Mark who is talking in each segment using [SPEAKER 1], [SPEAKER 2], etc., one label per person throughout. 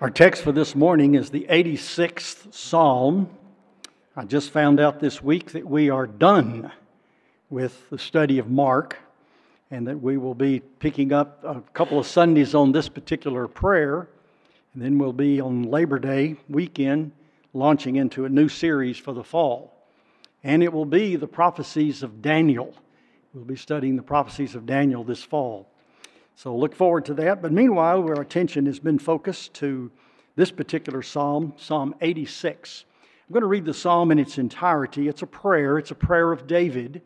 [SPEAKER 1] Our text for this morning is the 86th Psalm. I just found out this week that we are done with the study of Mark and that we will be picking up a couple of Sundays on this particular prayer. And then we'll be on Labor Day weekend launching into a new series for the fall. And it will be the prophecies of Daniel. We'll be studying the prophecies of Daniel this fall. So look forward to that. But meanwhile, our attention has been focused to this particular psalm, Psalm 86. I'm going to read the psalm in its entirety. It's a prayer, it's a prayer of David.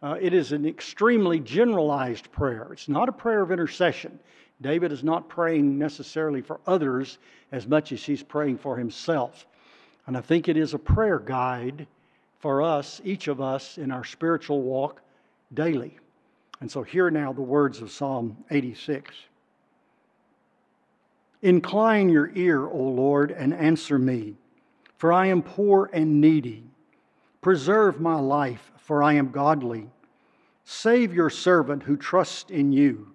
[SPEAKER 1] Uh, it is an extremely generalized prayer. It's not a prayer of intercession. David is not praying necessarily for others as much as he's praying for himself. And I think it is a prayer guide for us, each of us, in our spiritual walk daily. And so, hear now the words of Psalm 86. Incline your ear, O Lord, and answer me, for I am poor and needy. Preserve my life, for I am godly. Save your servant who trusts in you.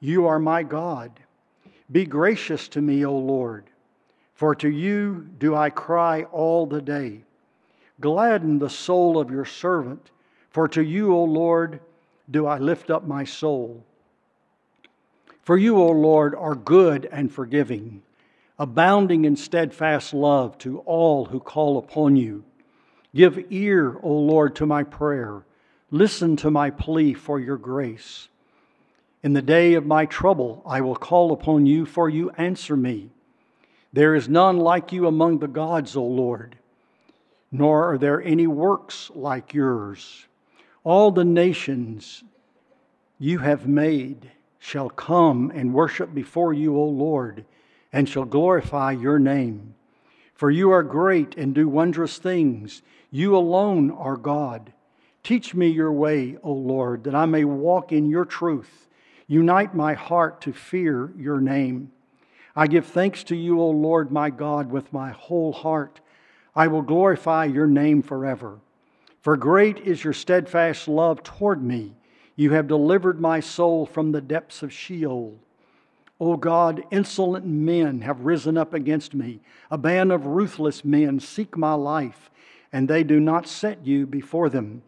[SPEAKER 1] You are my God. Be gracious to me, O Lord, for to you do I cry all the day. Gladden the soul of your servant, for to you, O Lord, do I lift up my soul. For you, O Lord, are good and forgiving, abounding in steadfast love to all who call upon you. Give ear, O Lord, to my prayer. Listen to my plea for your grace. In the day of my trouble, I will call upon you, for you answer me. There is none like you among the gods, O Lord, nor are there any works like yours. All the nations you have made shall come and worship before you, O Lord, and shall glorify your name. For you are great and do wondrous things. You alone are God. Teach me your way, O Lord, that I may walk in your truth. Unite my heart to fear your name. I give thanks to you, O Lord my God, with my whole heart. I will glorify your name forever. For great is your steadfast love toward me. You have delivered my soul from the depths of Sheol. O God, insolent men have risen up against me. A band of ruthless men seek my life, and they do not set you before them.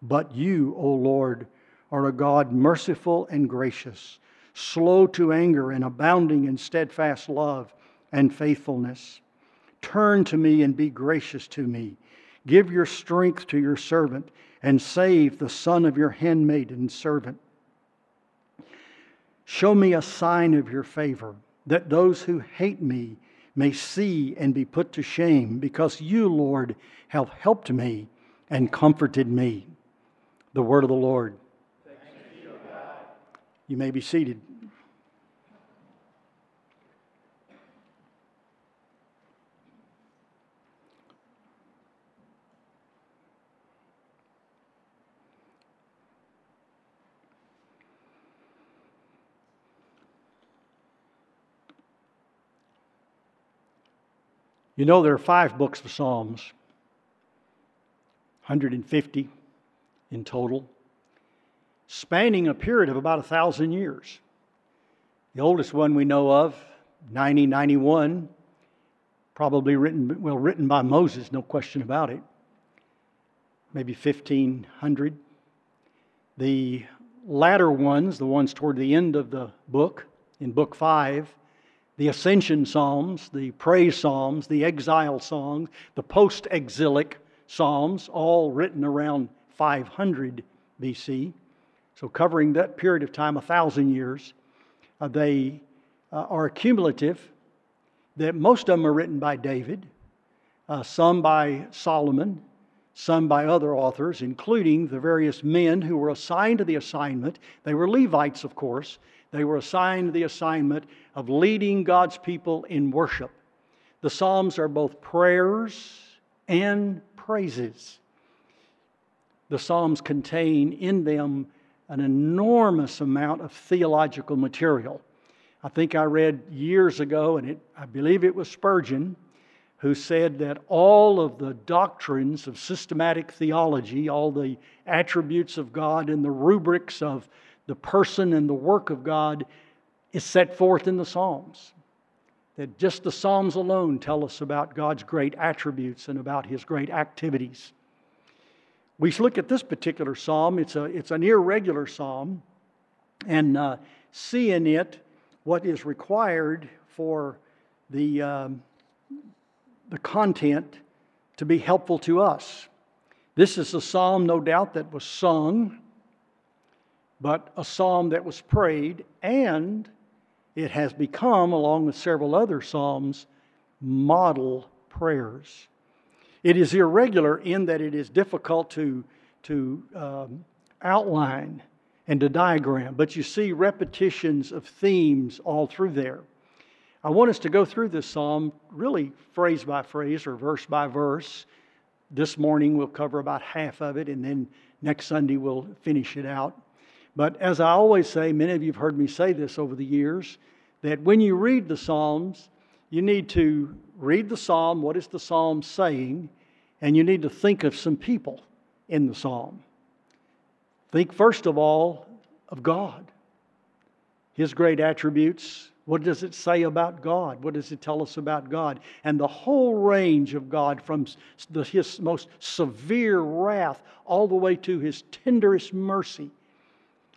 [SPEAKER 1] But you, O Lord, are a God merciful and gracious, slow to anger and abounding in steadfast love and faithfulness. Turn to me and be gracious to me. Give your strength to your servant and save the son of your handmaiden servant. Show me a sign of your favor, that those who hate me may see and be put to shame, because you, Lord, have helped me and comforted me. The word of the Lord. You, you may be seated. You know, there are five books of Psalms, 150 in total, spanning a period of about a thousand years. The oldest one we know of, 9091, probably written, well, written by Moses, no question about it. Maybe 1500. The latter ones, the ones toward the end of the book, in book five, the Ascension Psalms, the Praise Psalms, the Exile Songs, the post exilic Psalms, all written around 500 BC. So, covering that period of time, a thousand years. Uh, they uh, are cumulative. That most of them are written by David, uh, some by Solomon, some by other authors, including the various men who were assigned to the assignment. They were Levites, of course, they were assigned the assignment of leading God's people in worship. The Psalms are both prayers and praises. The Psalms contain in them an enormous amount of theological material. I think I read years ago, and it, I believe it was Spurgeon, who said that all of the doctrines of systematic theology, all the attributes of God and the rubrics of the person and the work of God is set forth in the Psalms. that just the Psalms alone tell us about God's great attributes and about His great activities. We look at this particular psalm, it's, a, it's an irregular psalm, and uh, see in it what is required for the, um, the content to be helpful to us. This is a psalm, no doubt, that was sung, but a psalm that was prayed, and it has become, along with several other psalms, model prayers. It is irregular in that it is difficult to, to um, outline and to diagram, but you see repetitions of themes all through there. I want us to go through this psalm really phrase by phrase or verse by verse. This morning we'll cover about half of it, and then next Sunday we'll finish it out. But as I always say, many of you have heard me say this over the years, that when you read the Psalms, you need to read the Psalm, what is the Psalm saying, and you need to think of some people in the Psalm. Think first of all of God, His great attributes. What does it say about God? What does it tell us about God? And the whole range of God, from the, His most severe wrath all the way to His tenderest mercy,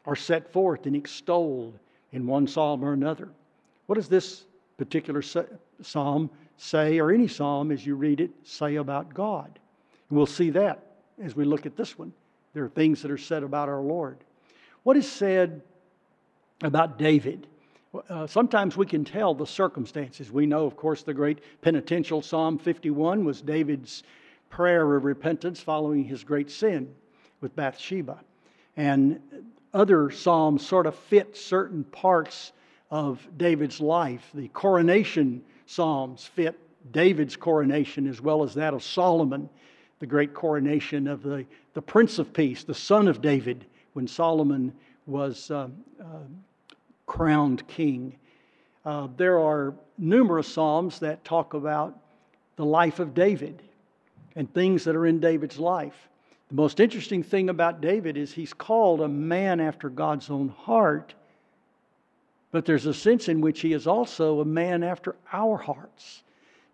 [SPEAKER 1] are set forth and extolled in one psalm or another. What does this particular psalm say, or any psalm as you read it, say about God? And we'll see that as we look at this one. There are things that are said about our Lord. What is said about David? Uh, sometimes we can tell the circumstances. We know, of course, the great penitential Psalm 51 was David's prayer of repentance following his great sin with Bathsheba. And other psalms sort of fit certain parts of David's life. The coronation psalms fit David's coronation as well as that of Solomon, the great coronation of the, the Prince of Peace, the son of David, when Solomon was uh, uh, crowned king. Uh, there are numerous psalms that talk about the life of David and things that are in David's life. The most interesting thing about David is he's called a man after God's own heart, but there's a sense in which he is also a man after our hearts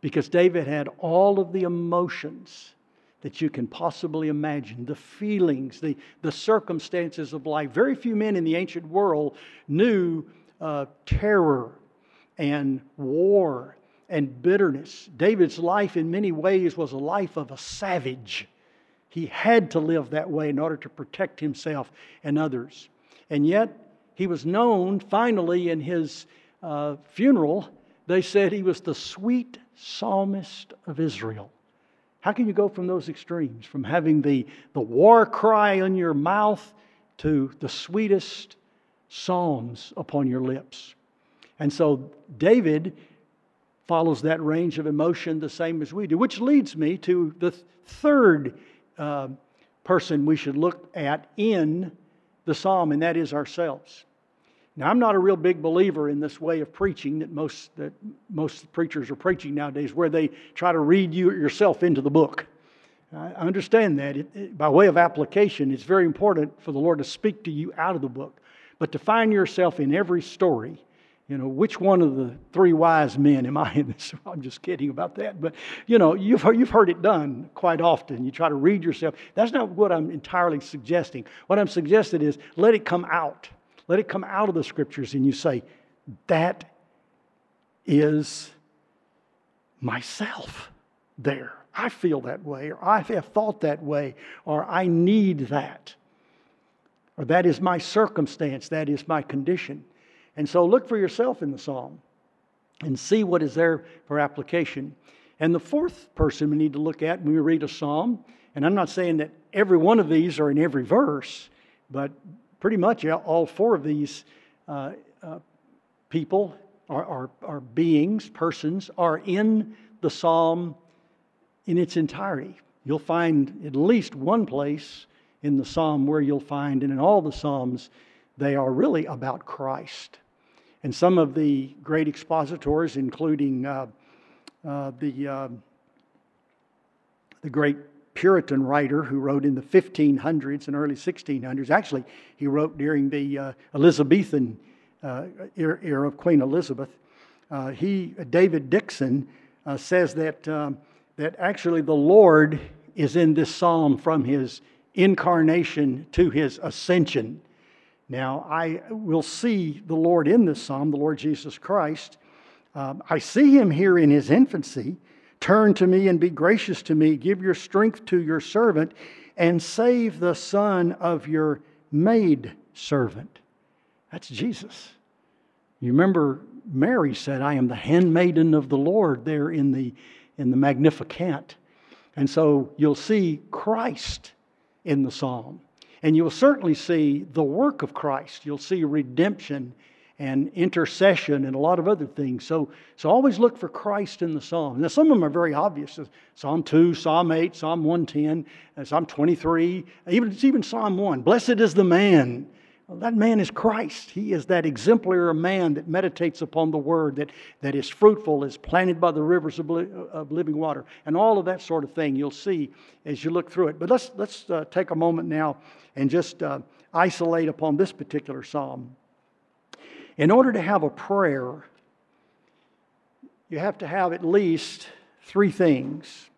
[SPEAKER 1] because David had all of the emotions that you can possibly imagine the feelings, the, the circumstances of life. Very few men in the ancient world knew uh, terror and war and bitterness. David's life, in many ways, was a life of a savage. He had to live that way in order to protect himself and others. And yet, he was known finally in his uh, funeral. They said he was the sweet psalmist of Israel. How can you go from those extremes, from having the, the war cry on your mouth to the sweetest psalms upon your lips? And so David follows that range of emotion the same as we do, which leads me to the third uh, person we should look at in the psalm, and that is ourselves. Now, I'm not a real big believer in this way of preaching that most, that most preachers are preaching nowadays, where they try to read you yourself into the book. I understand that. It, it, by way of application, it's very important for the Lord to speak to you out of the book. But to find yourself in every story you know, which one of the three wise men am I in this? I'm just kidding about that. But, you know, you've heard, you've heard it done quite often. You try to read yourself. That's not what I'm entirely suggesting. What I'm suggesting is let it come out. Let it come out of the scriptures and you say, that is myself there. I feel that way, or I have thought that way, or I need that, or that is my circumstance, that is my condition. And so look for yourself in the psalm and see what is there for application. And the fourth person we need to look at when we read a psalm, and I'm not saying that every one of these are in every verse, but pretty much all four of these uh, uh, people are, are, are beings, persons, are in the psalm in its entirety. You'll find at least one place in the psalm where you'll find, and in all the psalms, they are really about Christ. And some of the great expositors, including uh, uh, the, uh, the great Puritan writer who wrote in the 1500s and early 1600s, actually, he wrote during the uh, Elizabethan uh, era of Queen Elizabeth. Uh, he, David Dickson, says that, um, that actually the Lord is in this psalm from his incarnation to his ascension. Now, I will see the Lord in this psalm, the Lord Jesus Christ. Um, I see him here in his infancy. Turn to me and be gracious to me. Give your strength to your servant and save the son of your maid servant. That's Jesus. You remember Mary said, I am the handmaiden of the Lord there in the, in the Magnificat. And so you'll see Christ in the psalm. And you'll certainly see the work of Christ. You'll see redemption and intercession and a lot of other things. So, so always look for Christ in the psalm. Now, some of them are very obvious Psalm 2, Psalm 8, Psalm 110, uh, Psalm 23, even, even Psalm 1. Blessed is the man that man is Christ. He is that man that meditates upon the word, that, that is fruitful, is planted by the rivers of, li- of living water, and all of that sort of thing you'll see as you look through it. But let's, let's uh, take a moment now and just uh, isolate upon this particular psalm. In order to have a prayer, you have to have at least three things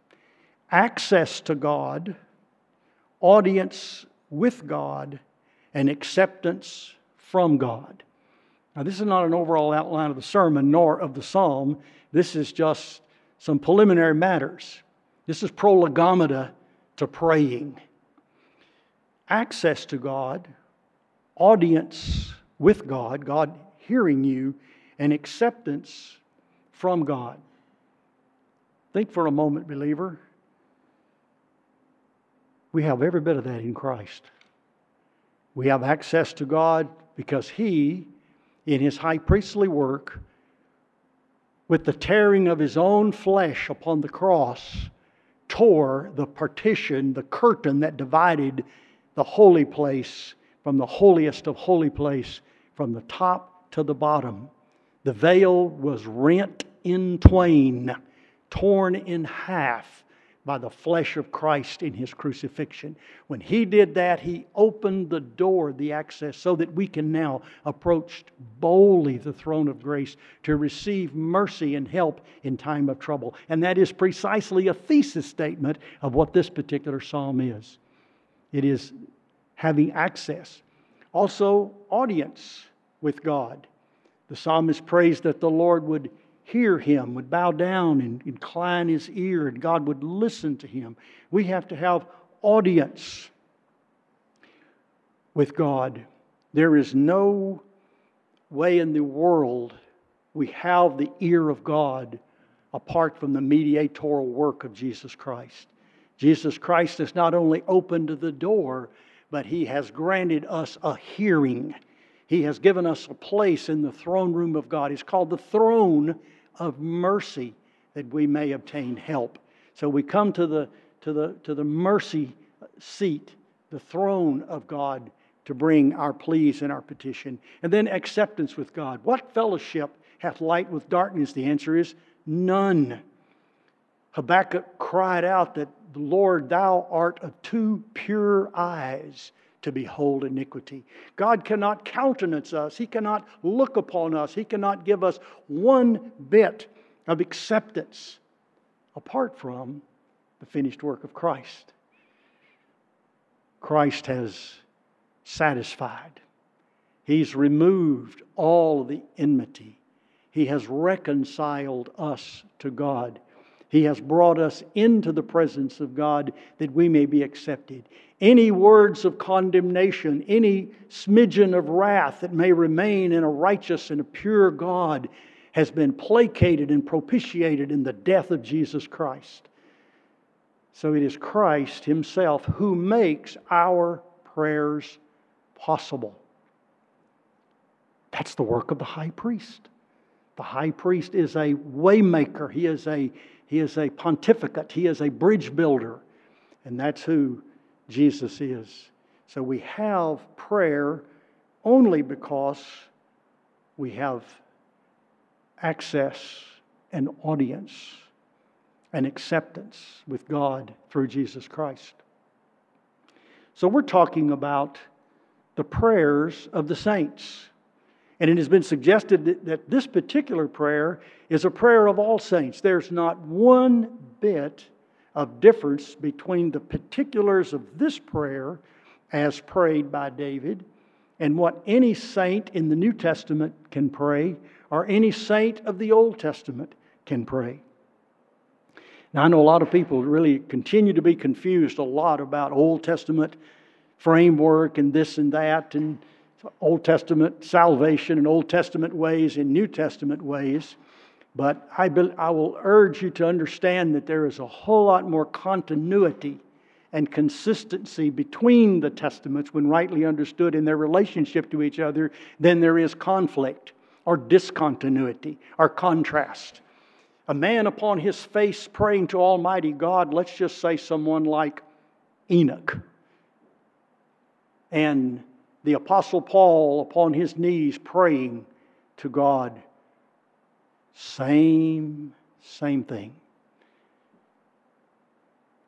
[SPEAKER 1] access to God, audience with God, and acceptance from God. Now, this is not an overall outline of the sermon nor of the psalm. This is just some preliminary matters. This is prolegomata to praying. Access to God, audience with God, God hearing you, and acceptance from God. Think for a moment, believer. We have every bit of that in Christ. We have access to God because He, in His high priestly work, with the tearing of His own flesh upon the cross, tore the partition, the curtain that divided the holy place from the holiest of holy place, from the top to the bottom. The veil was rent in twain, torn in half by the flesh of Christ in his crucifixion. When he did that, he opened the door, the access, so that we can now approach boldly the throne of grace to receive mercy and help in time of trouble. And that is precisely a thesis statement of what this particular psalm is. It is having access. Also, audience with God. The psalmist prays that the Lord would hear him, would bow down and incline his ear, and God would listen to him. We have to have audience with God. There is no way in the world we have the ear of God apart from the mediatorial work of Jesus Christ. Jesus Christ has not only opened the door, but he has granted us a hearing. He has given us a place in the throne room of God. It's called the throne of mercy that we may obtain help. So we come to the, to the, to the mercy seat, the throne of God, to bring our pleas and our petition. And then acceptance with God. What fellowship hath light with darkness? The answer is none. Habakkuk cried out that, Lord, thou art of too pure eyes to behold iniquity. God cannot countenance us, He cannot look upon us, He cannot give us one bit of acceptance apart from the finished work of Christ. Christ has satisfied. He's removed all the enmity. He has reconciled us to God. He has brought us into the presence of God that we may be accepted. Any words of condemnation, any smidgen of wrath that may remain in a righteous and a pure God has been placated and propitiated in the death of Jesus Christ. So it is Christ Himself who makes our prayers possible. That's the work of the high priest. The high priest is a waymaker. He is a he is a pontificate, he is a bridge builder. And that's who Jesus is. So we have prayer only because we have access and audience and acceptance with God through Jesus Christ. So we're talking about the prayers of the saints. And it has been suggested that, that this particular prayer is a prayer of all saints. There's not one bit of difference between the particulars of this prayer as prayed by David and what any saint in the New Testament can pray or any saint of the Old Testament can pray. Now, I know a lot of people really continue to be confused a lot about Old Testament framework and this and that, and Old Testament salvation and Old Testament ways and New Testament ways. But I, be, I will urge you to understand that there is a whole lot more continuity and consistency between the Testaments when rightly understood in their relationship to each other than there is conflict or discontinuity or contrast. A man upon his face praying to Almighty God, let's just say someone like Enoch. And the Apostle Paul upon his knees praying to God. Same, same thing.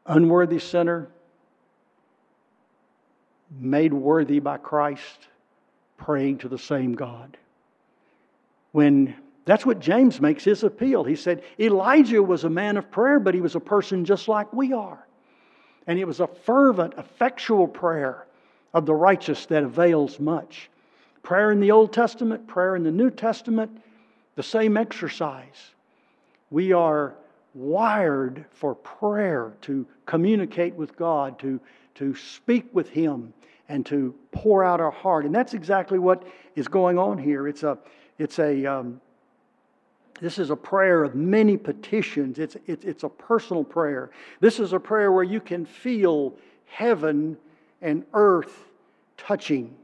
[SPEAKER 1] Unworthy sinner, made worthy by Christ, praying to the same God. When that's what James makes his appeal. He said, Elijah was a man of prayer, but he was a person just like we are. And it was a fervent, effectual prayer of the righteous that avails much. Prayer in the Old Testament, prayer in the New Testament, the same exercise. We are wired for prayer to communicate with God, to, to speak with Him, and to pour out our heart. And that's exactly what is going on here. It's a, it's a, um, this is a prayer of many petitions. It's, it's, it's a personal prayer. This is a prayer where you can feel heaven and earth touching.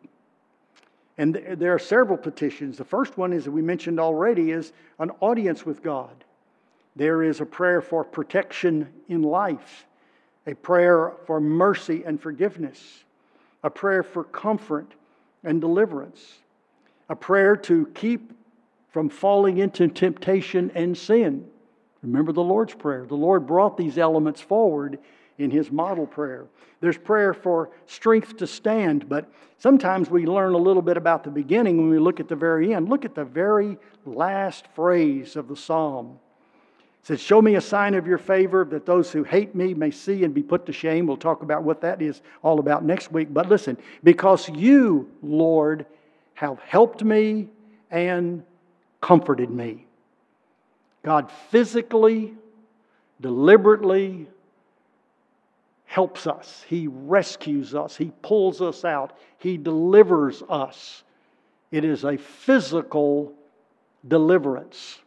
[SPEAKER 1] And there are several petitions. The first one is that we mentioned already is an audience with God. There is a prayer for protection in life, a prayer for mercy and forgiveness, a prayer for comfort and deliverance, a prayer to keep from falling into temptation and sin. Remember the Lord's Prayer. The Lord brought these elements forward in his model prayer. There's prayer for strength to stand, but sometimes we learn a little bit about the beginning when we look at the very end. Look at the very last phrase of the psalm. It says, Show me a sign of your favor that those who hate me may see and be put to shame. We'll talk about what that is all about next week. But listen, because you, Lord, have helped me and comforted me. God physically, deliberately, helps us, He rescues us, He pulls us out, He delivers us. It is a physical deliverance,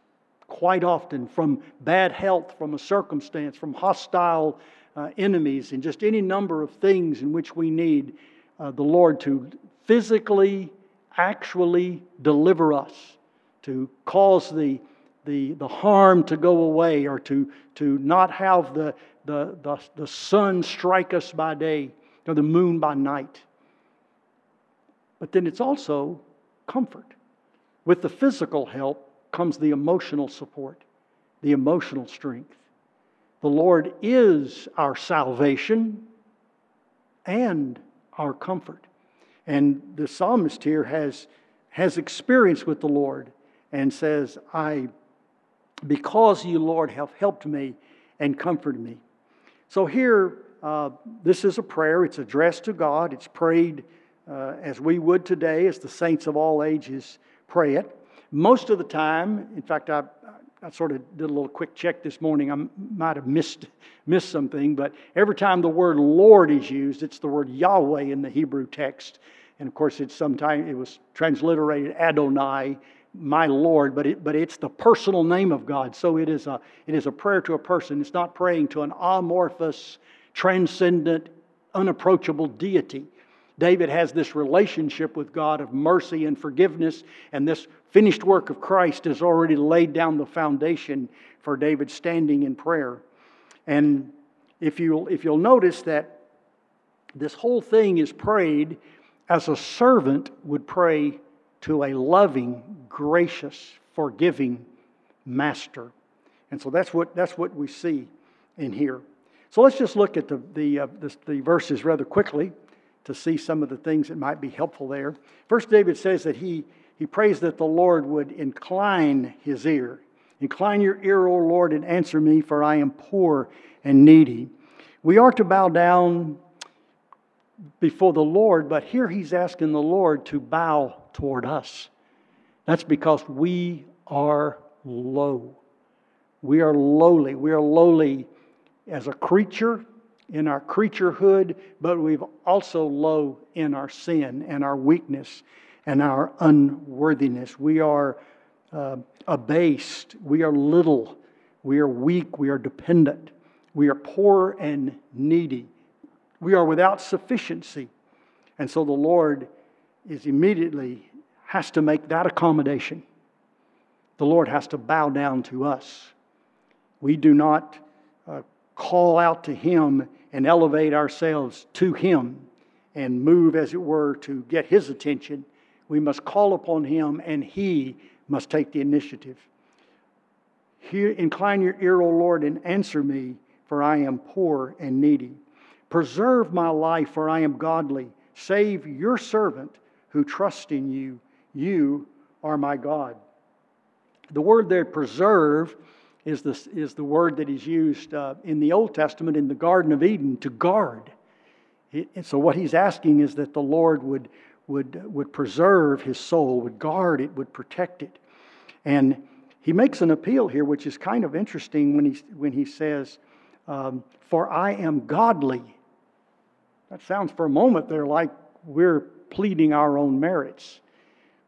[SPEAKER 1] quite often from bad health, from a circumstance, from hostile uh, enemies, and just any number of things in which we need uh, the Lord to physically, actually deliver us, to cause the the, the harm to go away or to, to not have the, the, the, the sun strike us by day or the moon by night. But then it's also comfort. With the physical help comes the emotional support, the emotional strength. The Lord is our salvation and our comfort. And the psalmist here has, has experience with the Lord and says, I, because you, Lord, have helped me and comforted me. So here, uh, this is a prayer. It's addressed to God. It's prayed uh, as we would today, as the saints of all ages pray it. Most of the time, in fact, I, I sort of did a little quick check this morning. I might have missed, missed something, but every time the word Lord is used, it's the word Yahweh in the Hebrew text. And of course, it's sometimes it was transliterated Adonai my Lord, but, it, but it's the personal name of God. So it is, a, it is a prayer to a person. It's not praying to an amorphous, transcendent, unapproachable deity. David has this relationship with God of mercy and forgiveness, and this finished work of Christ has already laid down the foundation for David standing in prayer. And if you'll, if you'll notice that this whole thing is prayed as a servant would pray to a loving, gracious, forgiving master. And so that's what, that's what we see in here. So let's just look at the, the, uh, the, the, verses rather quickly to see some of the things that might be helpful there. First, David says that he he prays that the Lord would incline his ear. Incline your ear, O Lord, and answer me, for I am poor and needy. We are to bow down before the Lord, but here he's asking the Lord to bow toward us. That's because we are low. We are lowly. We are lowly as a creature in our creaturehood, but we've also low in our sin and our weakness and our unworthiness. We are uh, abased. We are little. We are weak. We are dependent. We are poor and needy. We are without sufficiency. And so the Lord is immediately has to make that accommodation. The Lord has to bow down to us. We do not uh, call out to Him and elevate ourselves to Him and move, as it were, to get His attention. We must call upon Him and He must take the initiative. Hear, incline your ear, O Lord, and answer me, for I am poor and needy. Preserve my life, for I am godly. Save your servant who trust in you. You are my God. The word there, preserve, is the, is the word that is used uh, in the Old Testament in the Garden of Eden to guard. It, so, what he's asking is that the Lord would, would, would preserve his soul, would guard it, would protect it. And he makes an appeal here, which is kind of interesting when he, when he says, um, For I am godly. That sounds for a moment there like we're pleading our own merits.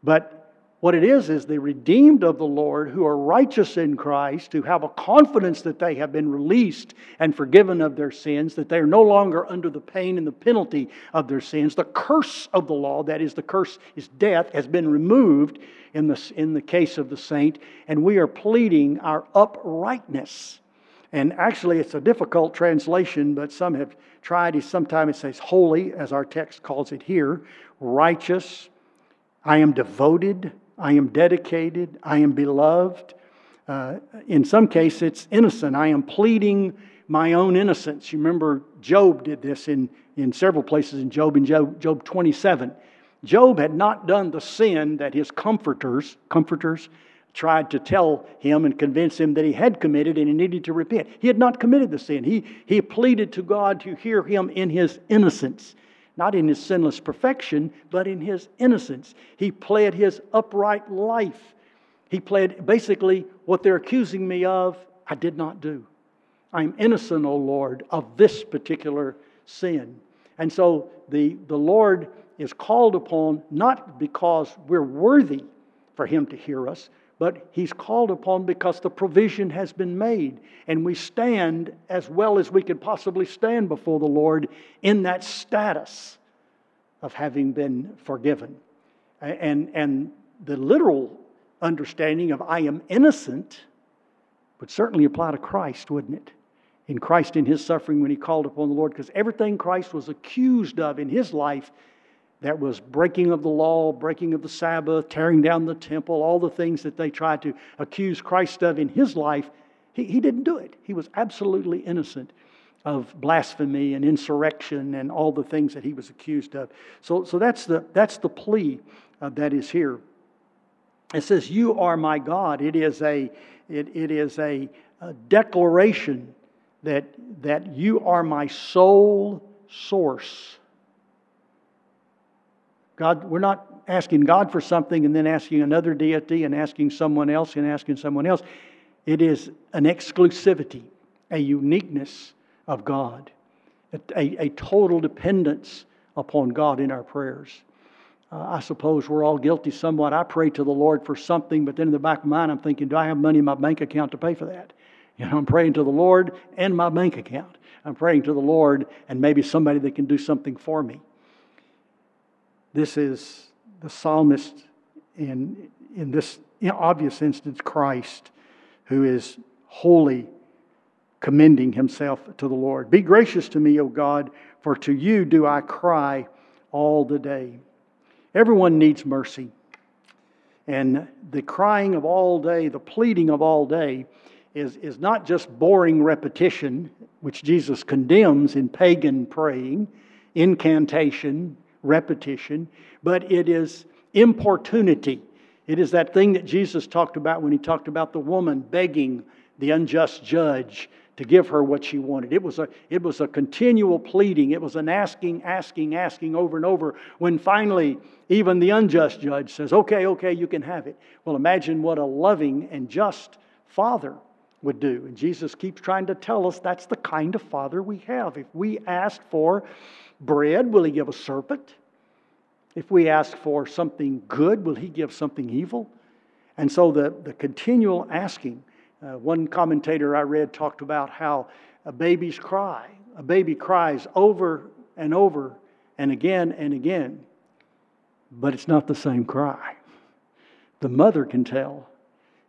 [SPEAKER 1] But what it is, is the redeemed of the Lord who are righteous in Christ, who have a confidence that they have been released and forgiven of their sins, that they are no longer under the pain and the penalty of their sins. The curse of the law, that is, the curse is death, has been removed in the, in the case of the saint, and we are pleading our uprightness. And actually, it's a difficult translation, but some have tried. Sometimes it says holy, as our text calls it here, righteous. I am devoted I am dedicated. I am beloved. Uh, in some cases, it's innocent. I am pleading my own innocence. You remember Job did this in, in several places in Job, in Job, Job 27. Job had not done the sin that his comforters, comforters, tried to tell him and convince him that he had committed and he needed to repent. He had not committed the sin. He, he pleaded to God to hear him in his innocence not in his sinless perfection, but in his innocence. He pled his upright life. He pled basically what they're accusing me of, I did not do. I'm innocent, O Lord, of this particular sin. And so the, the Lord is called upon not because we're worthy for him to hear us, but he's called upon because the provision has been made. And we stand as well as we could possibly stand before the Lord in that status of having been forgiven. And, and the literal understanding of I am innocent would certainly apply to Christ, wouldn't it? In Christ in his suffering when he called upon the Lord, because everything Christ was accused of in his life that was breaking of the law, breaking of the Sabbath, tearing down the temple, all the things that they tried to accuse Christ of in his life, he, he didn't do it. He was absolutely innocent of blasphemy and insurrection and all the things that he was accused of. So, so that's, the, that's the plea uh, that is here. It says, You are my God. It is a, it, it is a, a declaration that, that you are my sole source. God, we're not asking God for something and then asking another deity and asking someone else and asking someone else. It is an exclusivity, a uniqueness of God, a, a total dependence upon God in our prayers. Uh, I suppose we're all guilty somewhat. I pray to the Lord for something, but then in the back of my mind, I'm thinking, do I have money in my bank account to pay for that? You know, I'm praying to the Lord and my bank account. I'm praying to the Lord and maybe somebody that can do something for me. This is the psalmist in, in this obvious instance, Christ, who is holy, commending himself to the Lord. Be gracious to me, O God, for to you do I cry all the day. Everyone needs mercy. And the crying of all day, the pleading of all day, is, is not just boring repetition, which Jesus condemns in pagan praying, incantation, repetition, but it is importunity. It is that thing that Jesus talked about when he talked about the woman begging the unjust judge to give her what she wanted. It was a, it was a continual pleading. It was an asking, asking, asking over and over when finally even the unjust judge says, Okay, okay, you can have it. Well, imagine what a loving and just father would do. And Jesus keeps trying to tell us that's the kind of father we have. If we ask for bread, will he give a serpent? If we ask for something good, will he give something evil? And so the, the continual asking uh, one commentator I read talked about how a baby's cry, a baby cries over and over and again and again, but it's not the same cry. The mother can tell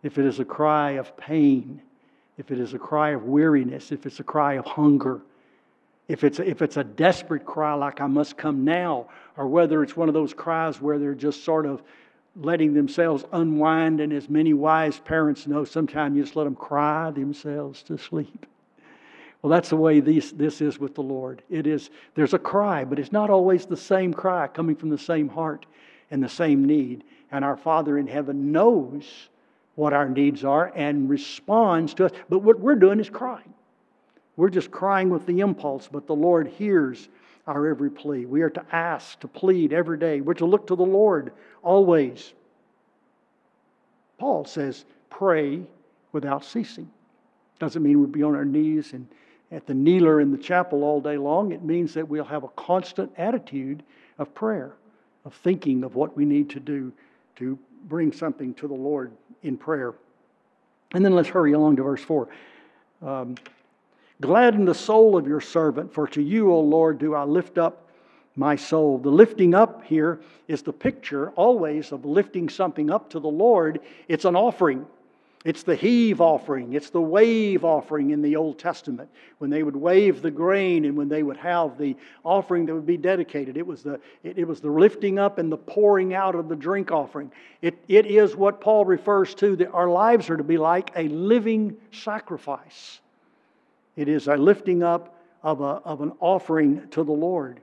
[SPEAKER 1] if it is a cry of pain, if it is a cry of weariness, if it's a cry of hunger, if it's, if it's a desperate cry like I must come now, or whether it's one of those cries where they're just sort of letting themselves unwind. And as many wise parents know, sometimes you just let them cry themselves to sleep. Well, that's the way this, this is with the Lord. It is, there's a cry, but it's not always the same cry coming from the same heart and the same need. And our Father in heaven knows what our needs are and responds to us. But what we're doing is crying. We're just crying with the impulse, but the Lord hears our every plea. We are to ask, to plead every day. We're to look to the Lord always. Paul says, pray without ceasing. Doesn't mean we'll be on our knees and at the kneeler in the chapel all day long. It means that we'll have a constant attitude of prayer, of thinking of what we need to do to bring something to the Lord in prayer. And then let's hurry along to verse 4. Um, Gladden the soul of your servant, for to you, O Lord, do I lift up my soul. The lifting up here is the picture always of lifting something up to the Lord. It's an offering. It's the heave offering. It's the wave offering in the Old Testament when they would wave the grain and when they would have the offering that would be dedicated. It was the, it, it was the lifting up and the pouring out of the drink offering. It, it is what Paul refers to that our lives are to be like a living sacrifice. It is a lifting up of, a, of an offering to the Lord.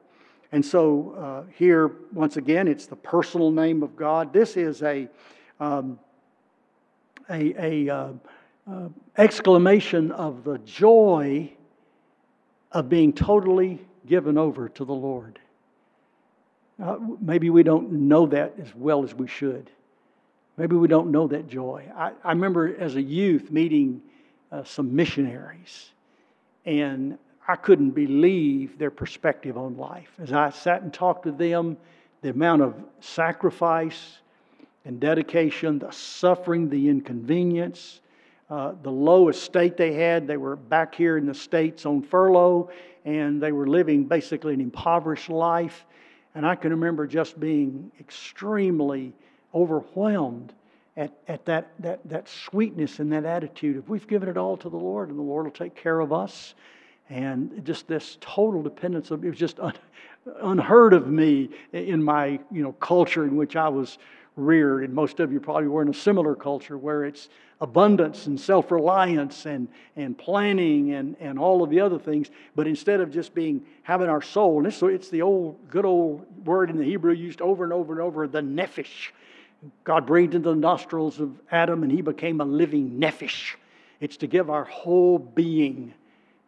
[SPEAKER 1] And so uh, here, once again, it's the personal name of God. This is a, um, a, a uh, uh, exclamation of the joy of being totally given over to the Lord. Uh, maybe we don't know that as well as we should. Maybe we don't know that joy. I, I remember as a youth meeting uh, some missionaries and I couldn't believe their perspective on life. As I sat and talked to them, the amount of sacrifice and dedication, the suffering, the inconvenience, uh, the low estate they had. They were back here in the States on furlough, and they were living basically an impoverished life. And I can remember just being extremely overwhelmed at, at that, that, that sweetness and that attitude of we've given it all to the Lord and the Lord will take care of us. And just this total dependence of it was just un, unheard of me in my you know culture in which I was reared. And most of you probably were in a similar culture where it's abundance and self reliance and, and planning and, and all of the other things. But instead of just being having our soul, and it's, it's the old good old word in the Hebrew used over and over and over, the nephesh God breathed into the nostrils of Adam and he became a living nephesh. It's to give our whole being,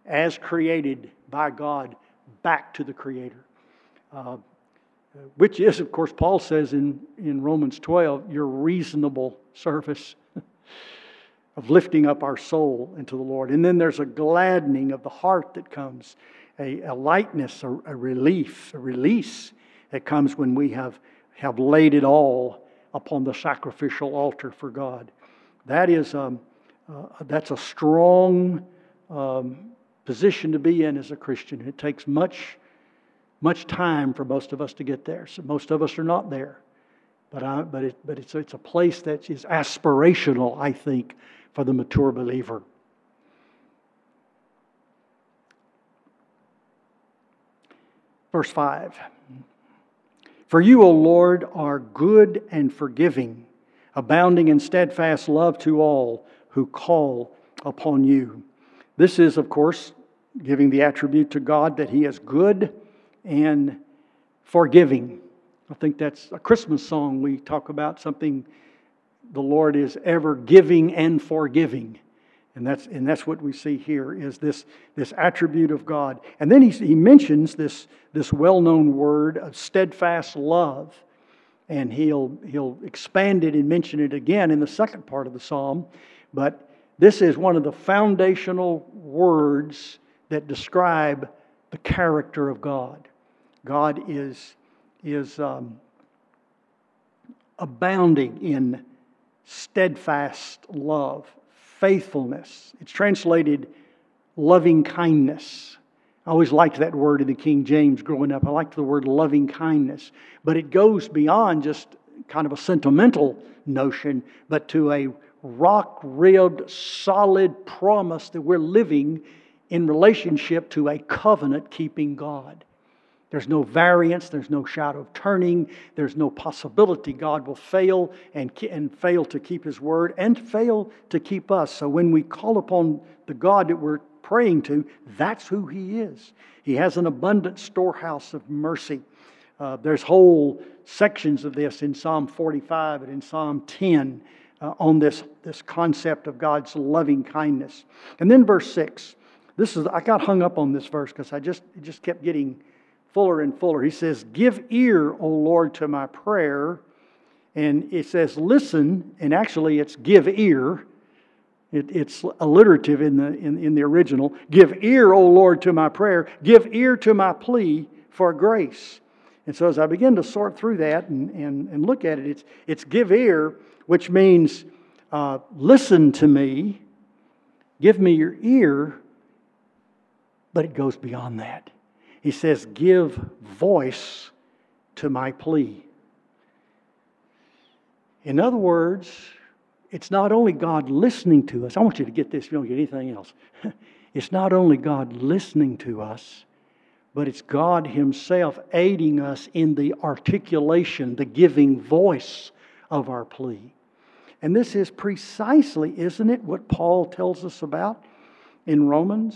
[SPEAKER 1] as created by God, back to the Creator. Uh, which is, of course, Paul says in, in Romans 12, your reasonable service of lifting up our soul into the Lord. And then there's a gladdening of the heart that comes, a, a lightness, a, a relief, a release that comes when we have, have laid it all upon the sacrificial altar for God. That is um, uh, that's a strong um, position to be in as a Christian. It takes much, much time for most of us to get there. So most of us are not there. But, I, but, it, but it's, it's a place that is aspirational, I think, for the mature believer. Verse 5. For you, O Lord, are good and forgiving, abounding in steadfast love to all who call upon you. This is, of course, giving the attribute to God that He is good and forgiving. I think that's a Christmas song. We talk about something the Lord is ever giving and forgiving. And that's, and that's what we see here is this, this attribute of God. And then he, he mentions this, this well known word of steadfast love. And he'll, he'll expand it and mention it again in the second part of the psalm. But this is one of the foundational words that describe the character of God. God is, is um, abounding in steadfast love, faithfulness. It's translated loving kindness. I always liked that word in the King James growing up. I liked the word loving kindness. But it goes beyond just kind of a sentimental notion, but to a rock ribbed, solid promise that we're living in relationship to a covenant keeping God. There's no variance, there's no shadow of turning, there's no possibility God will fail and, and fail to keep His word and fail to keep us. So when we call upon the God that we're praying to, that's who He is. He has an abundant storehouse of mercy. Uh, there's whole sections of this in Psalm 45 and in Psalm 10 uh, on this, this concept of God's loving kindness. And then verse 6. This is I got hung up on this verse because I just just kept getting fuller and fuller. He says, Give ear, O Lord, to my prayer. And it says, Listen, and actually it's give ear. It, it's alliterative in the, in, in the original. Give ear, O Lord, to my prayer. Give ear to my plea for grace. And so as I begin to sort through that and, and, and look at it, it's, it's give ear, which means uh, listen to me, give me your ear, but it goes beyond that. He says, Give voice to my plea. In other words, it's not only God listening to us. I want you to get this if you don't get anything else. it's not only God listening to us, but it's God Himself aiding us in the articulation, the giving voice of our plea. And this is precisely, isn't it, what Paul tells us about in Romans?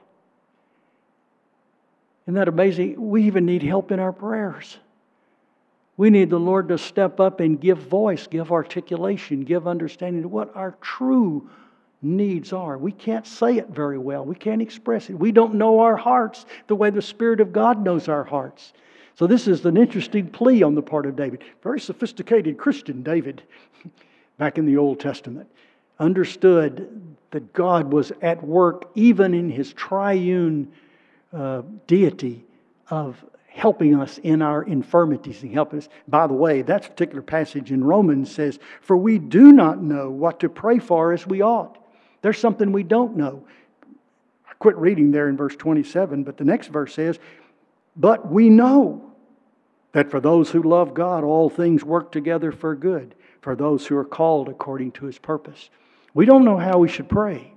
[SPEAKER 1] Isn't that amazing? We even need help in our prayers. We need the Lord to step up and give voice, give articulation, give understanding to what our true needs are. We can't say it very well. We can't express it. We don't know our hearts the way the Spirit of God knows our hearts. So, this is an interesting plea on the part of David. Very sophisticated Christian, David, back in the Old Testament, understood that God was at work even in his triune uh, deity of helping us in our infirmities and helping us. By the way, that particular passage in Romans says, For we do not know what to pray for as we ought. There's something we don't know. I quit reading there in verse 27, but the next verse says, But we know that for those who love God, all things work together for good, for those who are called according to his purpose. We don't know how we should pray,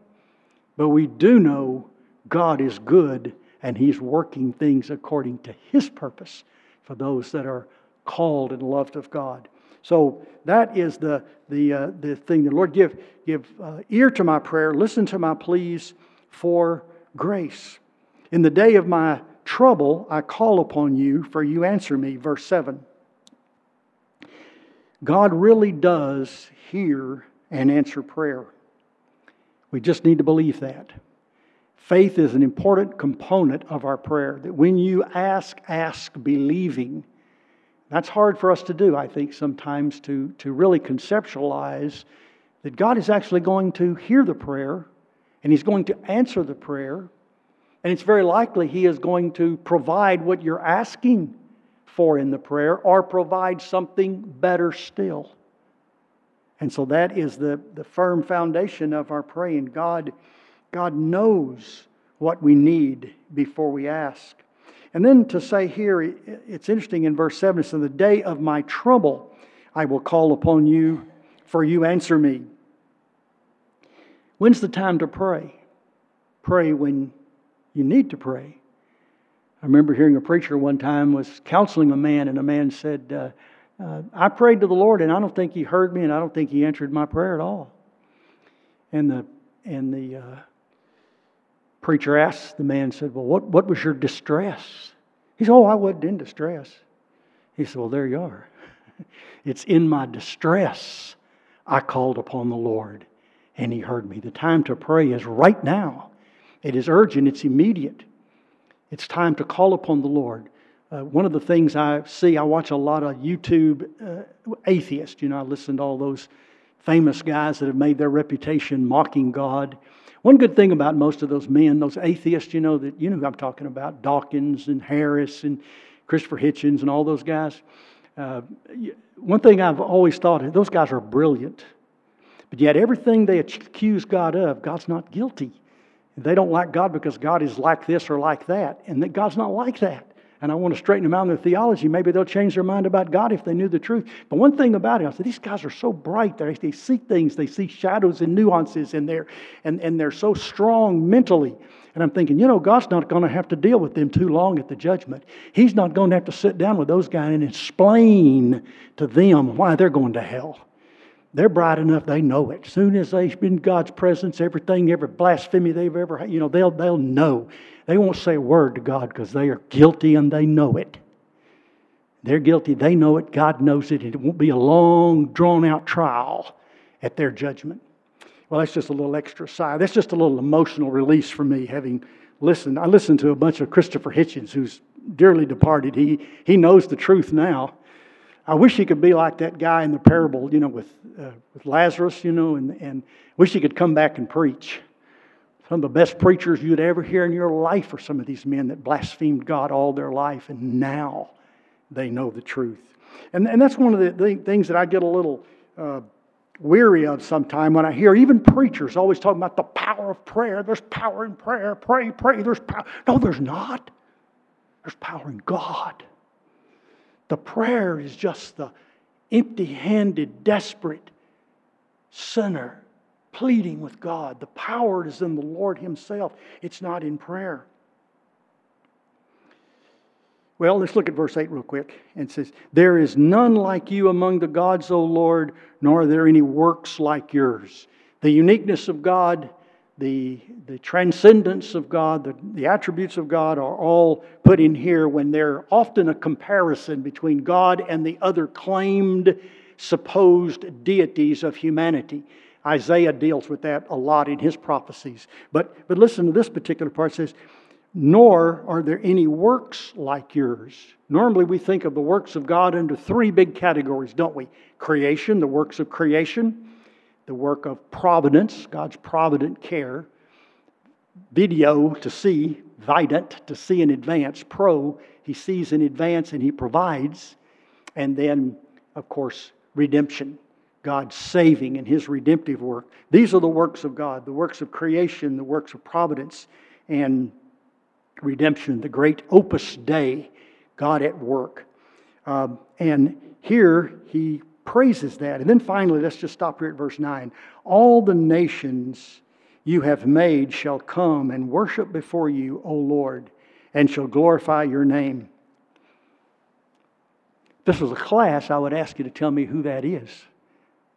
[SPEAKER 1] but we do know God is good and He's working things according to His purpose for those that are called and loved of God. So that is the, the, uh, the thing. The Lord, give, give uh, ear to my prayer, listen to my pleas for grace. In the day of my trouble, I call upon you, for you answer me. Verse 7. God really does hear and answer prayer. We just need to believe that. Faith is an important component of our prayer. That when you ask, ask believing. That's hard for us to do, I think, sometimes to, to really conceptualize that God is actually going to hear the prayer and He's going to answer the prayer. And it's very likely He is going to provide what you're asking for in the prayer or provide something better still. And so that is the, the firm foundation of our praying. God God knows what we need before we ask. And then to say here, it's interesting in verse 7 it says, The day of my trouble I will call upon you, for you answer me. When's the time to pray? Pray when you need to pray. I remember hearing a preacher one time was counseling a man, and a man said, uh, uh, I prayed to the Lord, and I don't think He heard me, and I don't think He answered my prayer at all. And the, and the uh, preacher asked the man, said, Well, what, what was your distress? He said, Oh, I wasn't in distress. He said, Well, there you are. it's in my distress I called upon the Lord, and He heard me. The time to pray is right now. It is urgent, it's immediate. It's time to call upon the Lord. Uh, one of the things I see, I watch a lot of YouTube uh, atheists. You know, I listen to all those famous guys that have made their reputation mocking God. One good thing about most of those men, those atheists, you know, that you know who I'm talking about, Dawkins and Harris and Christopher Hitchens and all those guys. Uh, one thing I've always thought, is those guys are brilliant. But yet, everything they accuse God of, God's not guilty. They don't like God because God is like this or like that, and that God's not like that. And I want to straighten them out in their theology. Maybe they'll change their mind about God if they knew the truth. But one thing about it, I said, these guys are so bright. They, they see things, they see shadows and nuances in there, and, and they're so strong mentally. And I'm thinking, you know, God's not going to have to deal with them too long at the judgment. He's not going to have to sit down with those guys and explain to them why they're going to hell. They're bright enough, they know it. As soon as they've been in God's presence, everything, every blasphemy they've ever had, you know, they'll, they'll know. They won't say a word to God because they are guilty and they know it. They're guilty, they know it, God knows it, it won't be a long, drawn out trial at their judgment. Well, that's just a little extra side. That's just a little emotional release for me, having listened. I listened to a bunch of Christopher Hitchens, who's dearly departed. He, he knows the truth now. I wish he could be like that guy in the parable, you know, with, uh, with Lazarus, you know, and, and wish he could come back and preach. Some of the best preachers you'd ever hear in your life are some of these men that blasphemed God all their life, and now they know the truth. And, and that's one of the things that I get a little uh, weary of sometimes when I hear even preachers always talking about the power of prayer. There's power in prayer. Pray, pray. There's power. No, there's not. There's power in God. The prayer is just the empty handed, desperate sinner pleading with God. The power is in the Lord Himself, it's not in prayer. Well, let's look at verse 8 real quick. And it says, There is none like you among the gods, O Lord, nor are there any works like yours. The uniqueness of God the, the transcendence of God, the, the attributes of God are all put in here when they're often a comparison between God and the other claimed supposed deities of humanity. Isaiah deals with that a lot in his prophecies. But, but listen to this particular part it says, Nor are there any works like yours. Normally we think of the works of God under three big categories, don't we? Creation, the works of creation the work of providence, God's provident care. Video, to see, vident, to see in advance. Pro, he sees in advance and he provides. And then, of course, redemption. God saving in his redemptive work. These are the works of God the works of creation, the works of providence, and redemption, the great opus dei, God at work. Um, and here he praises that. And then finally, let's just stop here at verse 9. All the nations you have made shall come and worship before you, O Lord, and shall glorify your name. If this was a class, I would ask you to tell me who that is.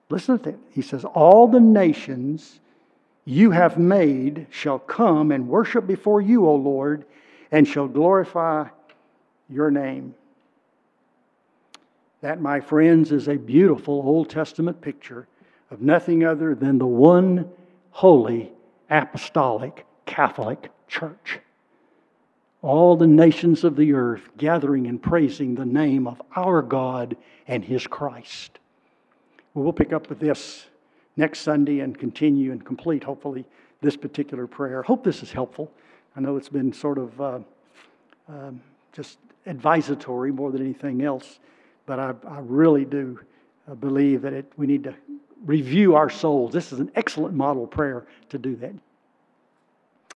[SPEAKER 1] Listen to that. He says, All the nations you have made shall come and worship before you, O Lord, and shall glorify your name. That, my friends, is a beautiful Old Testament picture of nothing other than the one holy apostolic Catholic Church. All the nations of the earth gathering and praising the name of our God and His Christ. Well, we'll pick up with this next Sunday and continue and complete, hopefully, this particular prayer. Hope this is helpful. I know it's been sort of uh, uh, just advisatory more than anything else. But I, I really do uh, believe that it, we need to review our souls. This is an excellent model prayer to do that.